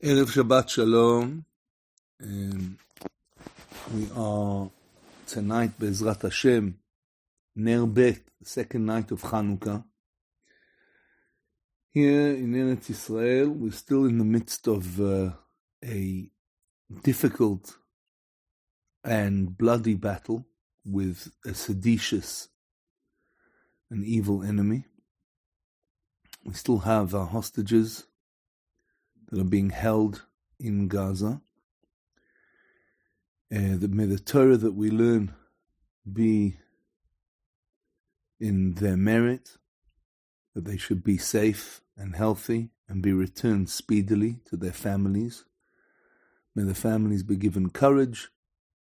Erev Shabbat Shalom. Um, we are tonight, Bezrat Hashem, Ner Bet, second night of Chanukah. Here in Eretz Israel, we're still in the midst of uh, a difficult and bloody battle with a seditious and evil enemy. We still have our hostages that are being held in Gaza. Uh, that may the Torah that we learn be in their merit, that they should be safe and healthy and be returned speedily to their families. May the families be given courage.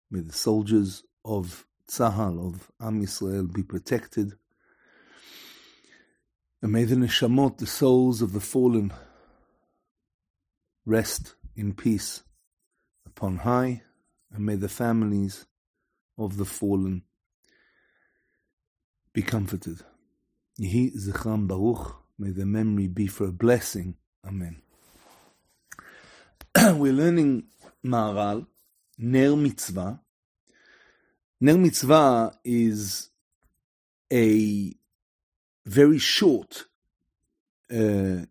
May the soldiers of Tzahal, of Am Yisrael, be protected. And may the neshamot, the souls of the fallen, rest in peace upon high, and may the families of the fallen be comforted. Yehi Zichram Baruch, may their memory be for a blessing. Amen. We're learning Maharal, Ner Mitzvah. Ner Mitzvah is a very short uh,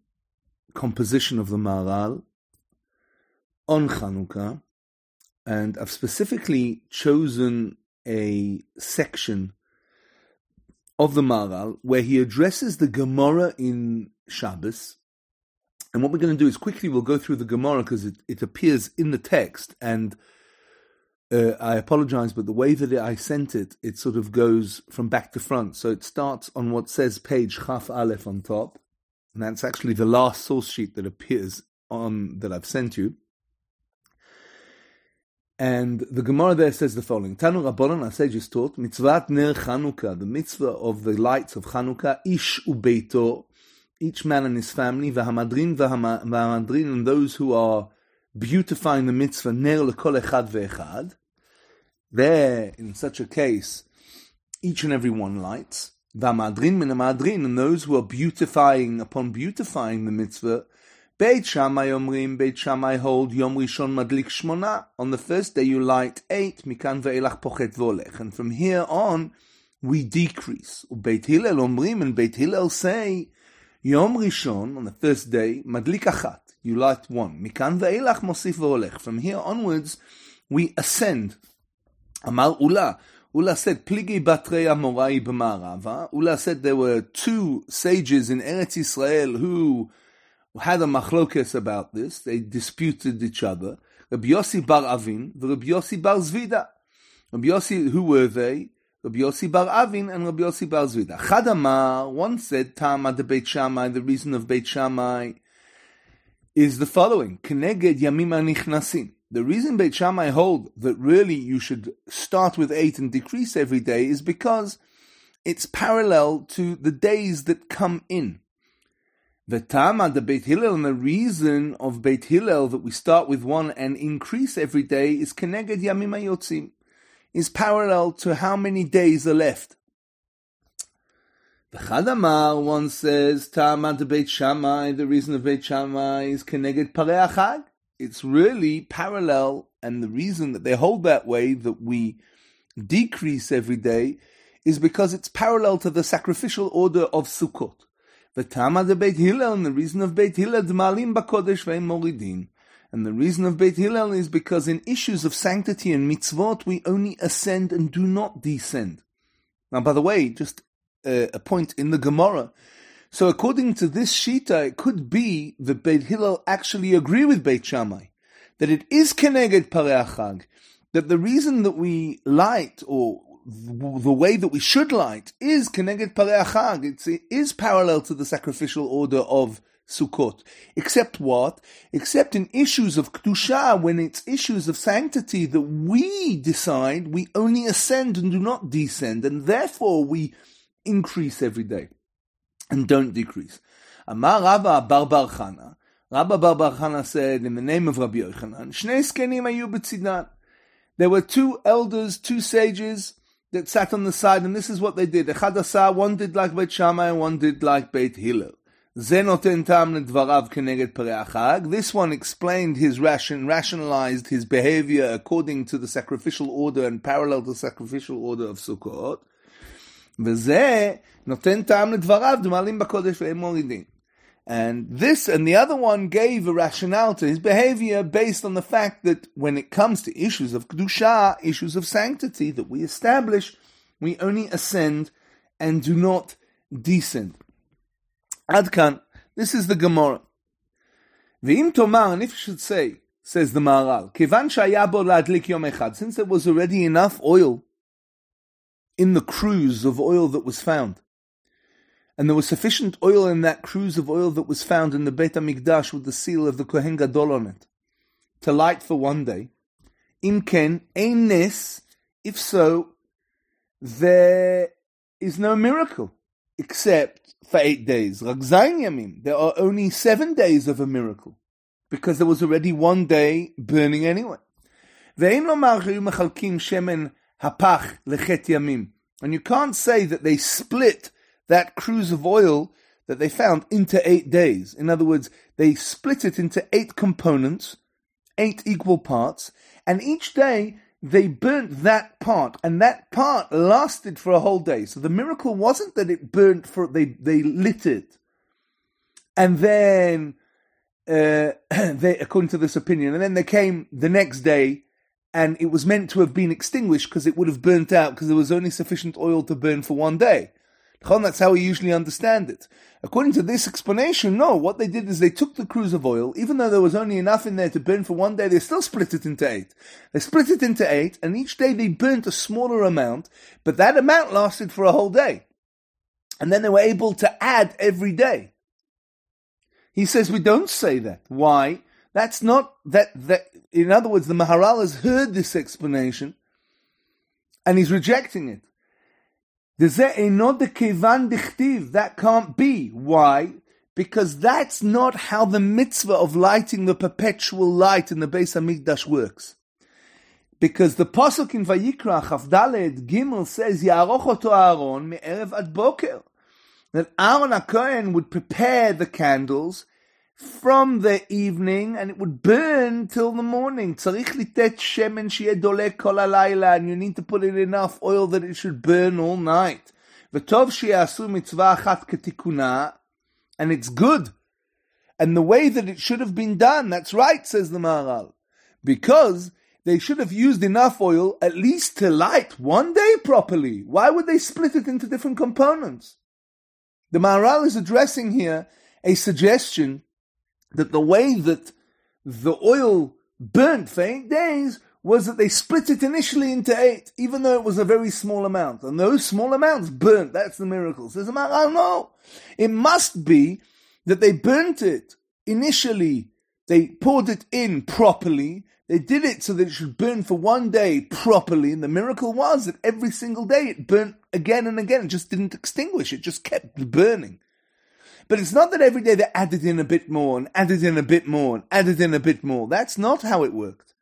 composition of the Maharal on Chanukah, and I've specifically chosen a section of the Maharal where he addresses the Gemara in Shabbos. And what we're going to do is quickly we'll go through the Gemara because it, it appears in the text. And uh, I apologize, but the way that I sent it, it sort of goes from back to front. So it starts on what says page Chaf Aleph on top. And that's actually the last source sheet that appears on that I've sent you. And the Gemara there says the following: Tanu Rabbanon, our sages taught, mitzvat ner Chanukah, the mitzvah of the lights of Chanukah, ish ubeito, each man and his family, v'hamadrin v'hamadrin, and those who are beautifying the mitzvah, ner lekol echad ve'echad. There, in such a case, each and every one lights. V'hamadrin min and those who are beautifying upon beautifying the mitzvah, Beit Shammai Omrim, Beit Shammai hold Yom Rishon Madlik Shmona. On the first day you light eight, Mikan ve'elach pochet volech. And from here on, we decrease. Beit Hillel Omrim and Beit Hillel say, Yom Rishon, on the first day, Madlik Achat. You light one. Mikan ve'elach mosif volech. From here onwards, we ascend. Amar Ula. Ula said, Pligi Batrei Amorai b'Ma'arava. Ula said there were two sages in Eretz Israel who had a machlokes about this. They disputed each other. Rabbi Yossi bar Avin, the Rabbi Yossi bar Zvida. Rabbi Yossi, who were they? Rabbi Yossi bar Avin and Rabbi Yossi bar Zvida. Chadamar, one said, Tama de Beit Shammai, the reason of Beit Shammai is the following. Keneged yamima nichnasin. The reason Beit Shammai hold that really you should start with eight and decrease every day is because it's parallel to the days that come in. The Tama, the Beit Hillel, and the reason of Beit Hillel that we start with one and increase every day is Keneged Yamim Ayotzim, is parallel to how many days are left. The Chadamar, one says, Tama the Beit Shammai, the reason of Beit Shammai is Keneged Pareachag. It's really parallel, and the reason that they hold that way, that we decrease every day, is because it's parallel to the sacrificial order of Sukkot. The Tama the Beit Hillel, and the reason of Beit Hillel, Dmalim Bakodesh Ve'en Moridin. And the reason of Beit Hillel is because in issues of sanctity and mitzvot, we only ascend and do not descend. Now, by the way, just uh, a point in the Gemara. So according to this Shita, it could be that Beit Hillel actually agree with Beit Shammai, that it is Keneged Pareachag, that the reason that we light or the way that we should light is Keneged Pareachag. It's, it is parallel to the sacrificial order of Sukkot. Except what? Except in issues of Kedusha, when it's issues of sanctity that we decide we only ascend and do not descend, and therefore we increase every day and don't decrease. Amar Rabba Bar Bar. Rabba Bar Bar Chana said, in the name of Rabbi Yochanan, Shnei Skenim Ayu. There were two elders, two sages, that sat on the side, and this is what they did. One did like Beit Shammai, and one did like Beit Hillel. This one explained his ration, rationalized his behavior according to the sacrificial order and parallel to the sacrificial order of Sukkot. And this and the other one gave a rationale to his behavior based on the fact that when it comes to issues of Kedusha, issues of sanctity that we establish, we only ascend and do not descend. Adkan, this is the Gemara. V'im tomar, and if you should say, says the Maharal, kivan shaya bo ladlik yom echad, since there was already enough oil in the cruse of oil that was found, and there was sufficient oil in that cruse of oil that was found in the Beit HaMikdash with the seal of the Kohen Gadol on it, to light for one day, imken, ein nes, if so, there is no miracle except for eight days. Yamim, there are only seven days of a miracle because there was already one day burning anyway. And you can't say that they split that cruse of oil that they found into eight days. In other words, they split it into eight components, eight equal parts, and each day they burnt that part, and that part lasted for a whole day. So the miracle wasn't that it burnt for they they lit it, and then uh, they, according to this opinion, and then they came the next day, and it was meant to have been extinguished because it would have burnt out because there was only sufficient oil to burn for one day. That's how we usually understand it. According to this explanation, no, what they did is they took the cruse of oil, even though there was only enough in there to burn for one day, they still split it into eight. They split it into eight, and each day they burnt a smaller amount, but that amount lasted for a whole day. And then they were able to add every day. He says we don't say that. Why? That's not that, that, in other words, the Maharal has heard this explanation, and he's rejecting it. That can't be. Why? Because that's not how the mitzvah of lighting the perpetual light in the Beis Hamikdash works. Because the pasuk in Vayikra Chavdaled Gimel says Yaroch Aaron me'erev ad boker. That Aaron HaKohen would prepare the candles from the evening and it would burn till the morning. Shemen shiye dolek kol halayla and you need to put in enough oil that it should burn all night. V'tov shiyasu mitzvah achat ketikuna and it's good. And the way that it should have been done, that's right, says the Maharal. Because they should have used enough oil at least to light one day properly. Why would they split it into different components? The Maharal is addressing here a suggestion that the way that the oil burnt for eight days was that they split it initially into eight, even though it was a very small amount. And those small amounts burnt. That's the miracle. Says the oh no. It must be that they burnt it initially. They poured it in properly. They did it so that it should burn for one day properly. And the miracle was that every single day it burnt again and again. It just didn't extinguish. It just kept burning. But it's not that every day they added in a bit more and added in a bit more and added in a bit more. That's not how it worked.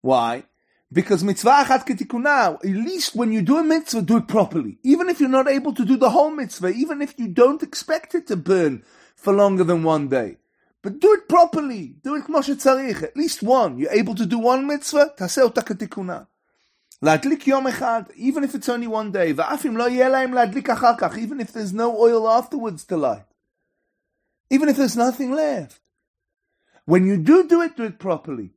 Why? Because mitzvah achat ketikuna, at least when you do a mitzvah, do it properly. Even if you're not able to do the whole mitzvah, even if you don't expect it to burn for longer than one day. But do it properly. Do it k'moshe tzarich. At least one. You're able to do one mitzvah, taseh ota ketikuna. להדליק יום אחד, even if it's only one day, ואף אם לא יהיה להם להדליק אחר כך, even if there's no oil afterwards to light. Even if there's nothing left. When you do do it, do it properly.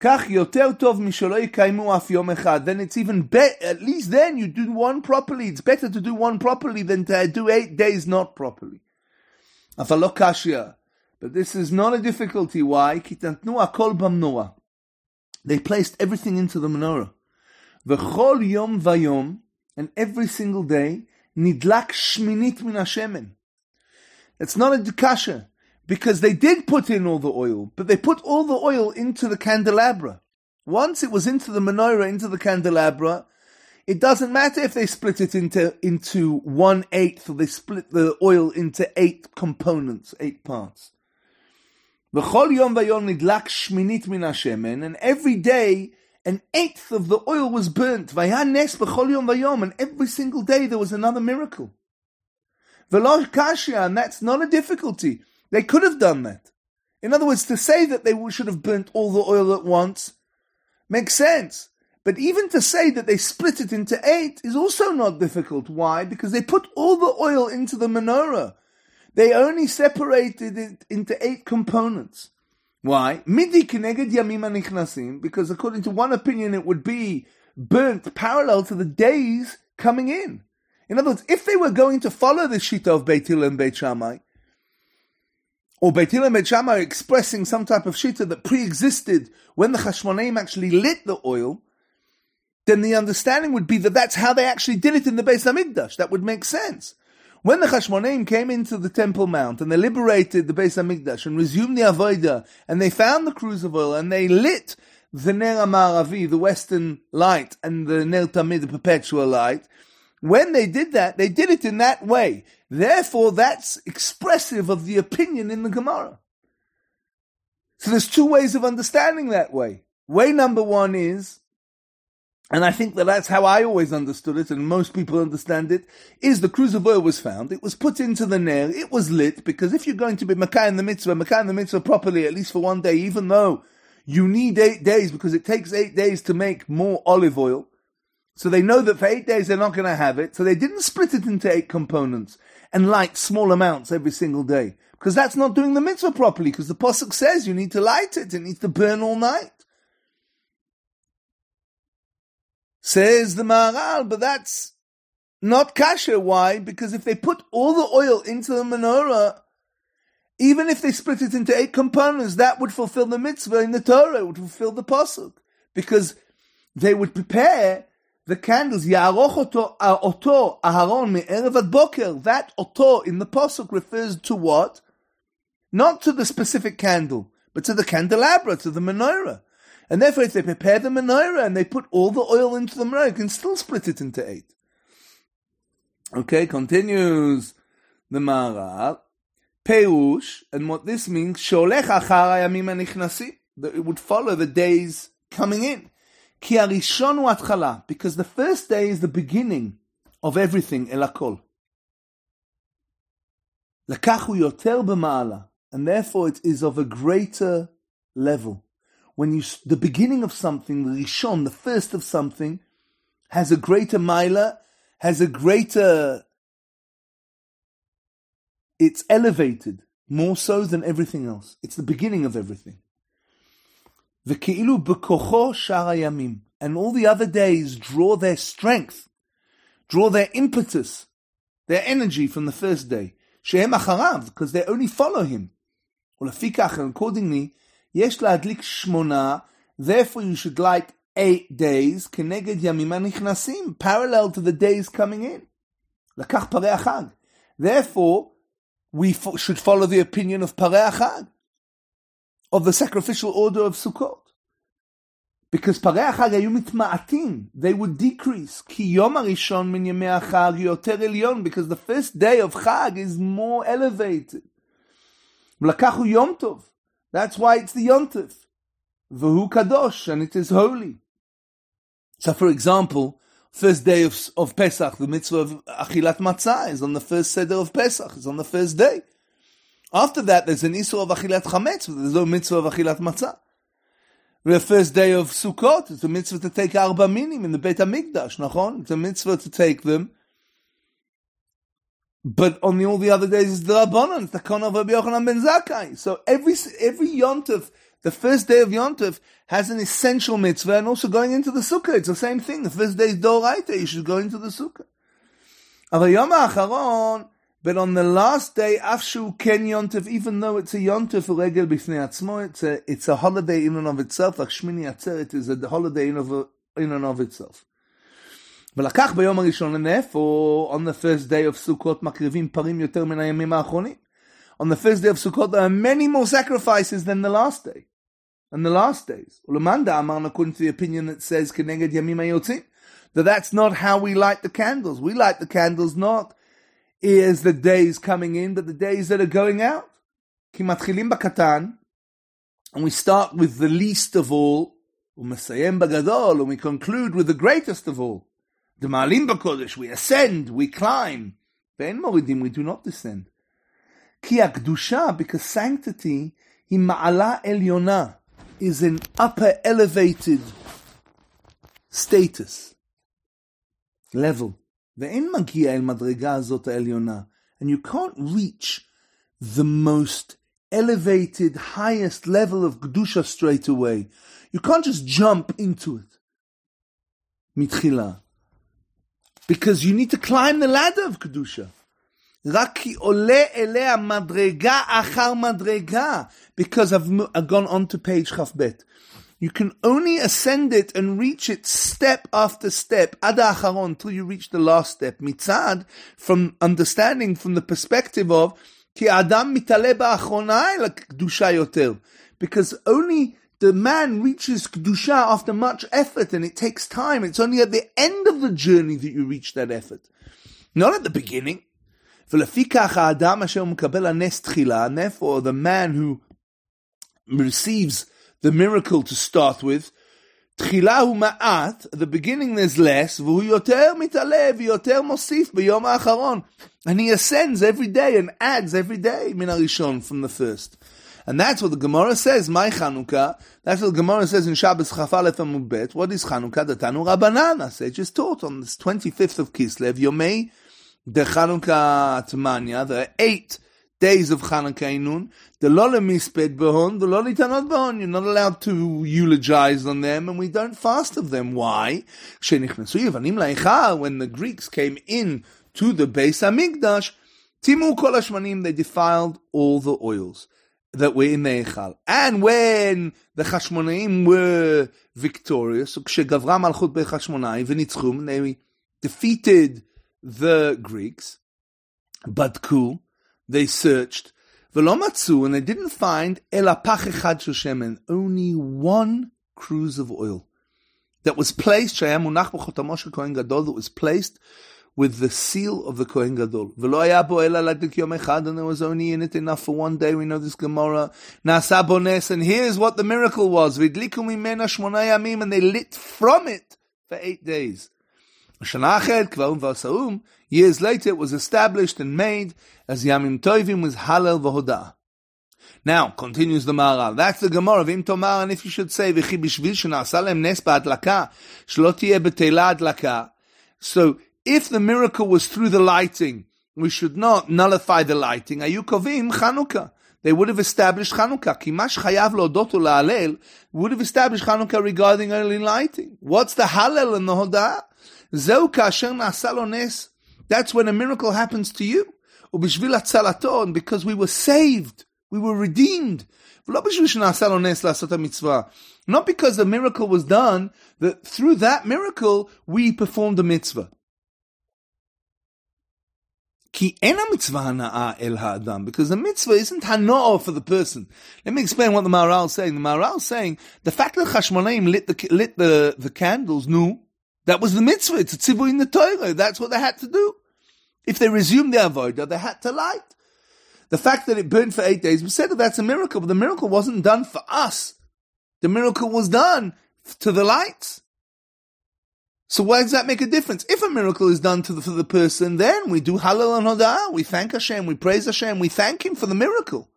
כך יותר טוב משלא יקיימו אף יום אחד, then it's even better, at least then you do one properly, it's better to do one properly than to do eight days not properly. אבל לא קשיא. But this is not a difficulty, why? כי נתנו הכל במנורה. They placed everything into the menorah. V'chol yom vayom, and every single day, nidlak shminit min hashemen. It's not a dekasha, because they did put in all the oil, but they put all the oil into the candelabra. Once it was into the menorah, into the candelabra, it doesn't matter if they split it into, into one eighth or they split the oil into eight components, eight parts. V'chol yom vayom nidlak shminit min hashemen, and every day an eighth of the oil was burnt. And every single day there was another miracle. And that's not a difficulty. They could have done that. In other words, to say that they should have burnt all the oil at once makes sense. But even to say that they split it into eight is also not difficult. Why? Because they put all the oil into the menorah. They only separated it into eight components. Why? Midi kineged yamim anichnasim, because according to one opinion it would be burnt parallel to the days coming in. In other words, if they were going to follow the Shita of Beit Hillel and Beit Shammai, or Beit Hillel and Beit Shammai expressing some type of Shita that pre-existed when the Chashmonaim actually lit the oil, then the understanding would be that that's how they actually did it in the Beis Hamikdash. That would make sense. When the Chashmonaim came into the Temple Mount and they liberated the Beis Hamikdash and resumed the Avodah, and they found the oil and they lit the Ner Amaravi, the Western light, and the Ner Tamid, the perpetual light, when they did that, they did it in that way. Therefore, that's expressive of the opinion in the Gemara. So there's two ways of understanding that way. Way number one is, and I think that that's how I always understood it, and most people understand it, is the cruse of oil was found, it was put into the Ner, it was lit, because if you're going to be Makkah in the mitzvah, Makkah in the mitzvah properly, at least for one day, even though you need eight days because it takes eight days to make more olive oil. So they know that for eight days they're not going to have it. So they didn't split it into eight components and light small amounts every single day. Because that's not doing the mitzvah properly. Because the posuk says you need to light it. It needs to burn all night. Says the Maharal, but that's not kasher. Why? Because if they put all the oil into the menorah, even if they split it into eight components, that would fulfill the mitzvah in the Torah, it would fulfill the pasuk, because they would prepare the candles. Ya'aroch oto, aharon me'erev ad boker. That oto in the pasuk refers to what? Not to the specific candle, but to the candelabra, to the menorah. And therefore, if they prepare the menorah and they put all the oil into the menorah, you can still split it into eight. Okay, continues the Maharal. Perush, and what this means, Sholech achar hayamim that it would follow the days coming in. Ki arishon atchala, because the first day is the beginning of everything, elakol. Lakachu yoter b'ma'ala, and therefore it is of a greater level. When you, the beginning of something, the rishon, the first of something, has a greater mila, has a greater it's elevated more so than everything else. It's the beginning of everything. The kielu bucho shahrayamim and all the other days draw their strength, draw their impetus, their energy from the first day. Shehem acharav, because they only follow him. and accordingly, יש להדליק שמונה, therefore you should light eight days, כנגד ימים הנכנסים, parallel to the days coming in. לקח פרי החג. Therefore, we fo- should follow the opinion of Parei Achag, of the sacrificial order of Sukkot. Because Parei Achag ayu mitma'atin, they would decrease. Ki yom harishon min yemei Achag yoter elyon, because the first day of Chag is more elevated. V'lakachu yom tov. That's why it's the Yontif. Tov. V'hu kadosh, and it is holy. So for example, first day of, of Pesach, the mitzvah of Achilat Matzah is on the first Seder of Pesach, it's on the first day. After that, there's an Isur of Achilat Chametz, but there's no mitzvah of Achilat Matzah. The first day of Sukkot, it's a mitzvah to take Arba Minim in the Beit HaMikdash, nachon? It's a mitzvah to take them. But on the, all the other days, it's the Rabbanon, the Kon of Rabbi Yochanan ben Zakkai. So every, every Yontov, the first day of Yontov, has an essential mitzvah and also going into the sukkah. It's the same thing. The first day is Doraita, you should go into the sukkah. but on the last day, Afshu Ken Yontif, even though it's a Yontif regel b'fnei atzmo, it's a, it's a holiday in and of itself, like Shmini Atzeret is a holiday in, of, in and of itself. ולקח ביום הראשון, and therefore, on the first day of Sukkot, מקריבים פרים יותר מן הימים האחרונים. On the first day of Sukkot, there are many more sacrifices than the last day and the last days. Ulamanda Aman, according to the opinion that says Keneged Yamim Ayotzim, that that's not how we light the candles. We light the candles not as the days coming in, but the days that are going out. Kimatchilim bakatan, and we start with the least of all, u'mesayem bagadol, and we conclude with the greatest of all. The Ma'alim Bakodesh, we ascend, we climb. Ve'en Moridim, we do not descend. Ki Akdusha, because sanctity, in Ma'ala Elyona, is an upper elevated status, level. Ve'en Magia El Madrega Zot Elyona. And you can't reach the most elevated, highest level of Gdusha straight away. You can't just jump into it. Mitchila Because you need to climb the ladder of Kedusha. רק כי עולה אליה מדרגה אחר מדרגה. Because I've, I've gone on to page כ"ב. You can only ascend it and reach it step after step, עד האחרון, till you reach the last step. מצד, from understanding from the perspective of, כי האדם מתעלה באחרונה אל הקדושה יותר. Because only the man reaches Kedusha after much effort and it takes time. It's only at the end of the journey that you reach that effort. Not at the beginning. And therefore, the man who receives the miracle to start with, at the beginning there's less, and he ascends every day and adds every day, from the first. And that's what the Gemara says, my Chanukah. That's what the Gemara says in Shabbos Chafalef Amubet. What is Chanukah? The Tanu Rabbanan. Just taught on this 25th of Kislev, Yomei the Chanukah Tamanya. There are eight days of Chanukah Inun. The Lola Misped Behon, the Lola Tanot Behon. You're not allowed to eulogize on them, and we don't fast of them. Why? When the Greeks came in to the Beis Hamikdash, Timu Kol Hashmanim, they defiled all the oils that were in the Echal. And when the Chashmonaim were victorious, כשגברה מלכות בחשמונאי וניצחום, they defeated the Greeks, בדקו, they searched, ולא מצאו, and they didn't find, אלא פח אחד של שמן, only one cruise of oil. That was placed, שהיה מונח בחותמו של כהן גדול, that was placed with the seal of the Kohen Gadol. V'lo haya bo ela ladik and there was only in it enough for one day. We know this Gemara. Nasa bones, and here's what the miracle was. V'idliku mimena shmona and they lit from it for eight days. Shanached kvaum um. years later it was established and made as Yamim Tovim with Halel v'hodah. Now, continues the Maharal, that's the Gemara of Im and if you should say, V'chi b'shvil shenasa lem nes ba'adlaka, shlo tiyeh betela adlaka, so if the miracle was through the lighting, we should not nullify the lighting. Ayukovim Chanukah. They would have established Chanukah. Kimash chayav lo'odot la'alel would have established Chanukah regarding early lighting. What's the halal and the hodah? Zeu kasher That's when a miracle happens to you. Ubishvil because we were saved. We were redeemed. Not because the miracle was done, that through that miracle we performed a mitzvah. Ki ena mitzvah hana'ah el ha'adam, because the mitzvah isn't hana'ah for the person. Let me explain what the Maharal is saying. The Maharal is saying, the fact that Chashmonaim lit the, lit the, the candles, no, that was the mitzvah. It's a tzivur in the Torah. That's what they had to do. If they resumed the avodah, they had to light. The fact that it burned for eight days, we said that that's a miracle, but the miracle wasn't done for us. The miracle was done to the lights. So why does that make a difference? If a miracle is done to the, for the person, then we do halal and hodah. We thank Hashem, we praise Hashem, we thank Him for the miracle.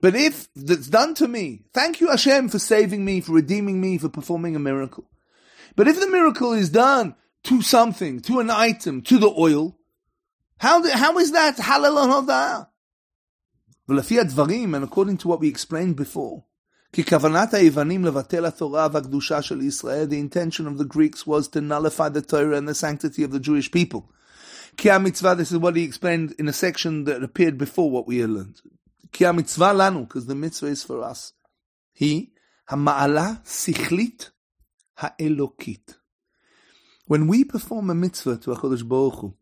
But if that's done to me, thank you Hashem for saving me, for redeeming me, for performing a miracle. But if the miracle is done to something, to an item, to the oil, how, how is that halal and hodah? and according to what we explained before, כי כוונת היוונים לבטל התורה והקדושה של ישראל, the intention of the Greeks was to nullify the Torah and the sanctity of the Jewish people. כי המצווה, this is what he explained in a section that appeared before what we had learned. כי המצווה לנו, because the mitzvah is for us, היא המעלה שכלית האלוקית. When we perform a mitzvah to HaKadosh Baruch Hu,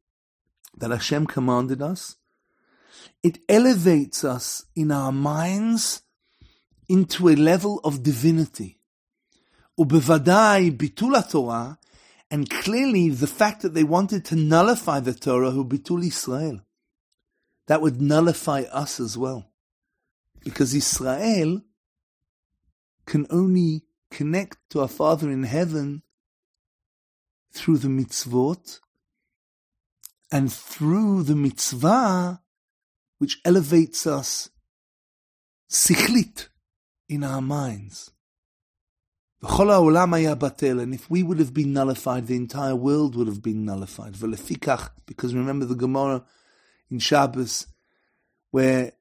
that Hashem commanded us, it elevates us in our minds into a level of divinity. Ubevadai Torah, and clearly the fact that they wanted to nullify the Torah, who bitul Israel, that would nullify us as well. Because Israel can only connect to our Father in heaven through the mitzvot And through the mitzvah, which elevates us sichlit in our minds. And if we would have been nullified, the entire world would have been nullified. Because remember the Gemara in Shabbos, where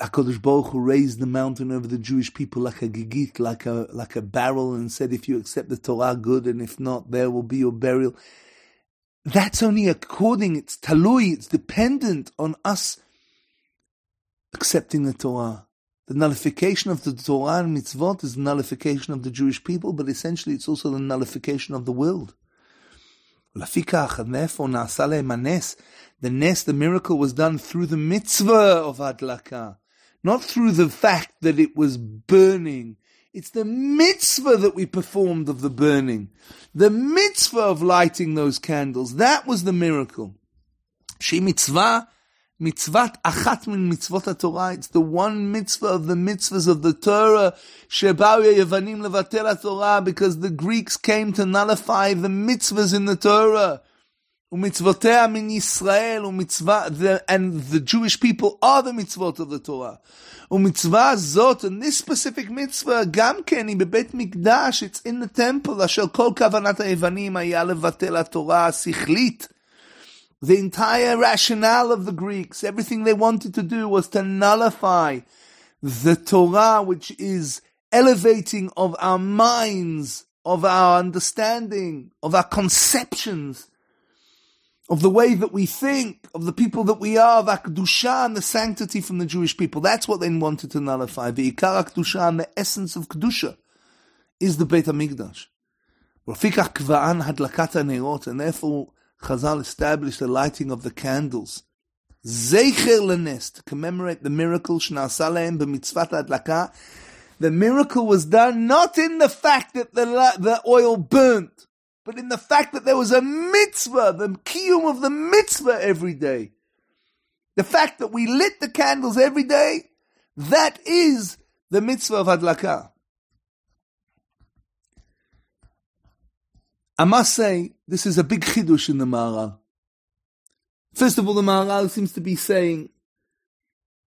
HaKadosh Baruch Hu raised the mountain over the Jewish people like a gigit, like a, like a barrel, and said, if you accept the Torah, good, and if not, there will be your burial. That's only according, it's talui, it's dependent on us accepting the Torah. The nullification of the Torah and mitzvot is the nullification of the Jewish people, but essentially it's also the nullification of the world. The nes, the miracle was done through the mitzvah of Adlaka, not through the fact that it was burning. It's the mitzvah that we performed of the burning. The mitzvah of lighting those candles. That was the miracle. She mitzvah Mitzvat achat min mitzvot Torah. It's the one mitzvah of the mitzvahs of the Torah. Shebau Yevanim levatel Torah because the Greeks came to nullify the mitzvahs in the Torah. Umitzvotea min Yisrael umitzvah, and the Jewish people are the mitzvot of the Torah. Umitzvah zot, and this specific mitzvah, gam ken, bebet mikdash, it's in the temple, asher kol kavanat ha'evanim היה לבטל התורה השכלית the entire rationale of the Greeks, everything they wanted to do was to nullify the Torah, which is elevating of our minds, of our understanding, of our conceptions, of the way that we think, of the people that we are, of our Kedusha and the sanctity from the Jewish people. That's what they wanted to nullify. The Ikara Kedusha and the essence of Kedusha is the Beit HaMikdash. And therefore, Chazal established the lighting of the candles. Zecher lenes, to commemorate the miracle, shna'asa b'mitzvat adlaka. The miracle was done not in the fact that the, the oil burnt, but in the fact that there was a mitzvah, the kiyum of the mitzvah every day. The fact that we lit the candles every day, that is the mitzvah of adlaka. I must say, this is a big chidush in the Maharal. First of all, the Maharal seems to be saying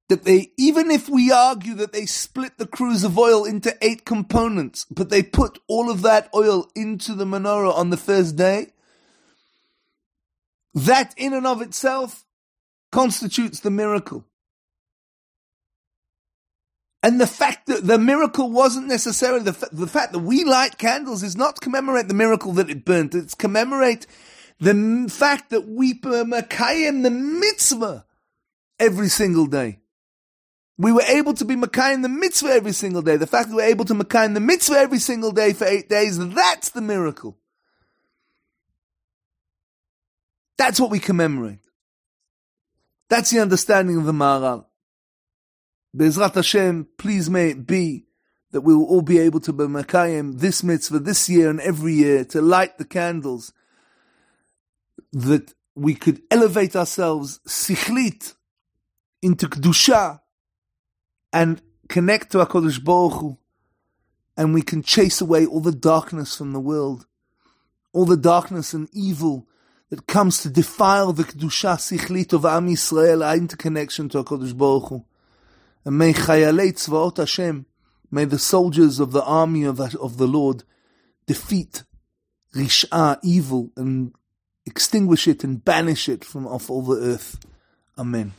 that they, even if we argue that they split the cruse of oil into eight components, but they put all of that oil into the menorah on the first day, that in and of itself constitutes the miracle. And the fact that the miracle wasn't necessarily the, the fact that we light candles is not to commemorate the miracle that it burnt. It's commemorate the fact that we Makayim the mitzvah every single day. We were able to be Makayim the mitzvah every single day. The fact that we're able to Makayim the mitzvah every single day for eight days, that's the miracle. That's what we commemorate. That's the understanding of the Maharal. Be'ezrat Hashem, please may it be that we will all be able to be Makayim this mitzvah this year and every year to light the candles, that we could elevate ourselves sichlit into Kedusha and connect to HaKadosh Baruch Hu, and we can chase away all the darkness from the world, all the darkness and evil that comes to defile the Kedusha sichlit of Am Yisrael, our interconnection to HaKadosh Baruch Hu. And may Chayalei Tzvaot Hashem, may the soldiers of the army of, of the Lord defeat Rish'ah, evil, and extinguish it and banish it from off all the earth. Amen.